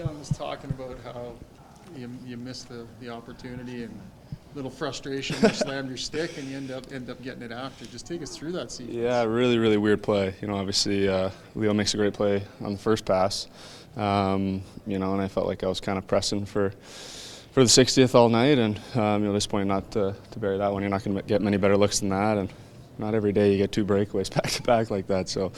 Leon was talking about how you, you missed the, the opportunity and little frustration, you slammed your stick and you end up end up getting it after. Just take us through that sequence. Yeah, really, really weird play. You know, obviously uh, Leo makes a great play on the first pass. Um, you know, and I felt like I was kind of pressing for for the 60th all night, and um, you know, disappointed not to, to bury that one. You're not going to get many better looks than that, and not every day you get two breakaways back to back like that. So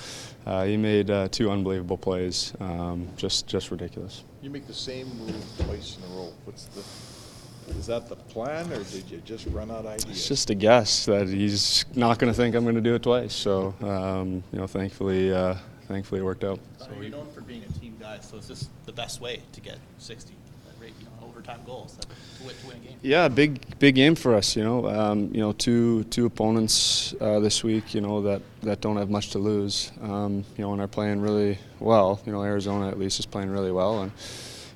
uh, he made uh, two unbelievable plays, um, just just ridiculous. You make the same move twice in a row. What's the, is that the plan, or did you just run out of ideas? It's just a guess that he's not going to think I'm going to do it twice. So um, you know, thankfully, uh, thankfully it worked out. So you're known for being a team guy, so is this the best way to get 60 that rate, you know, overtime goals that, to, win, to win a game? Yeah, big big game for us. You know, um, you know, two two opponents uh, this week. You know that that don't have much to lose. Um, you know, and are playing really well. You know, Arizona at least is playing really well, and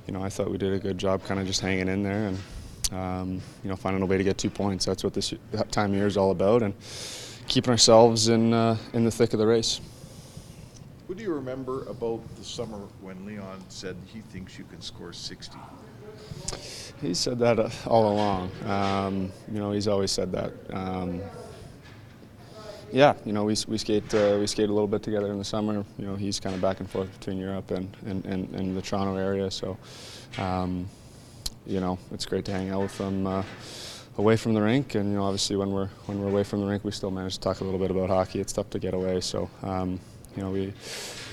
you know, I thought we did a good job, kind of just hanging in there and um, you know finding a way to get two points. That's what this time of year is all about, and keeping ourselves in uh, in the thick of the race. What do you remember about the summer when Leon said he thinks you can score 60? He said that all along. Um, you know, he's always said that. Um, yeah, you know, we, we skate uh, we skate a little bit together in the summer. You know, he's kind of back and forth between Europe and, and, and, and the Toronto area. So, um, you know, it's great to hang out with him uh, away from the rink. And you know, obviously when we're when we're away from the rink, we still manage to talk a little bit about hockey. It's tough to get away. So, um, you know, we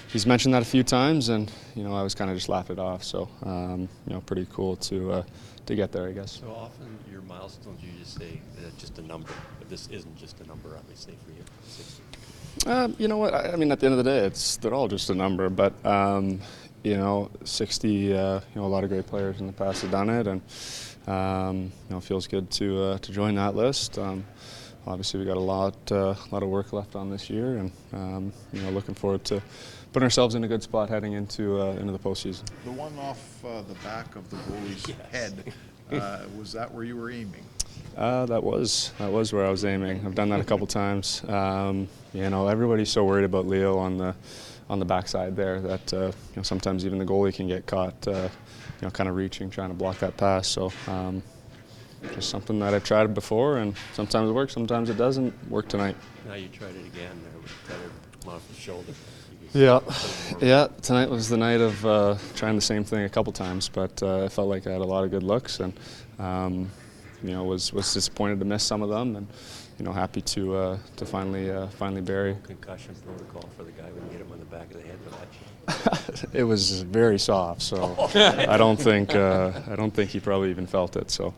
he's mentioned that a few times, and you know, I was kind of just laughed it off. So, um, you know, pretty cool to uh, to get there, I guess. So often your milestones, you just say it's just a number, but this isn't just a number, obviously, for you. 60. Um, you know what? I, I mean, at the end of the day, it's they're all just a number. But um, you know, 60. Uh, you know, a lot of great players in the past have done it, and um, you know, it feels good to uh, to join that list. Obviously, we got a lot uh, lot of work left on this year, and um, you know, looking forward to putting ourselves in a good spot heading into uh, into the postseason. The one off uh, the back of the goalie's Yes. head, uh, was that where you were aiming? Uh, that was that was where I was aiming. I've done that a couple times. Um, you know, everybody's so worried about Leo on the on the backside there that uh, you know sometimes even the goalie can get caught, uh, you know, kind of reaching, trying to block that pass. So. Um, just something that I've tried before, and sometimes it works, sometimes it doesn't work tonight. Now you tried it again there with Tyler come off the shoulder. Yeah, a little more- yeah. Tonight was the night of uh, trying the same thing a couple times, but uh, I felt like I had a lot of good looks, and um, you know was was disappointed to miss some of them, and you know happy to uh, to finally uh, finally bury. Concussion protocol for the guy when you hit him on the back of the head with that it was very soft, so I don't think uh, I don't think he probably even felt it. So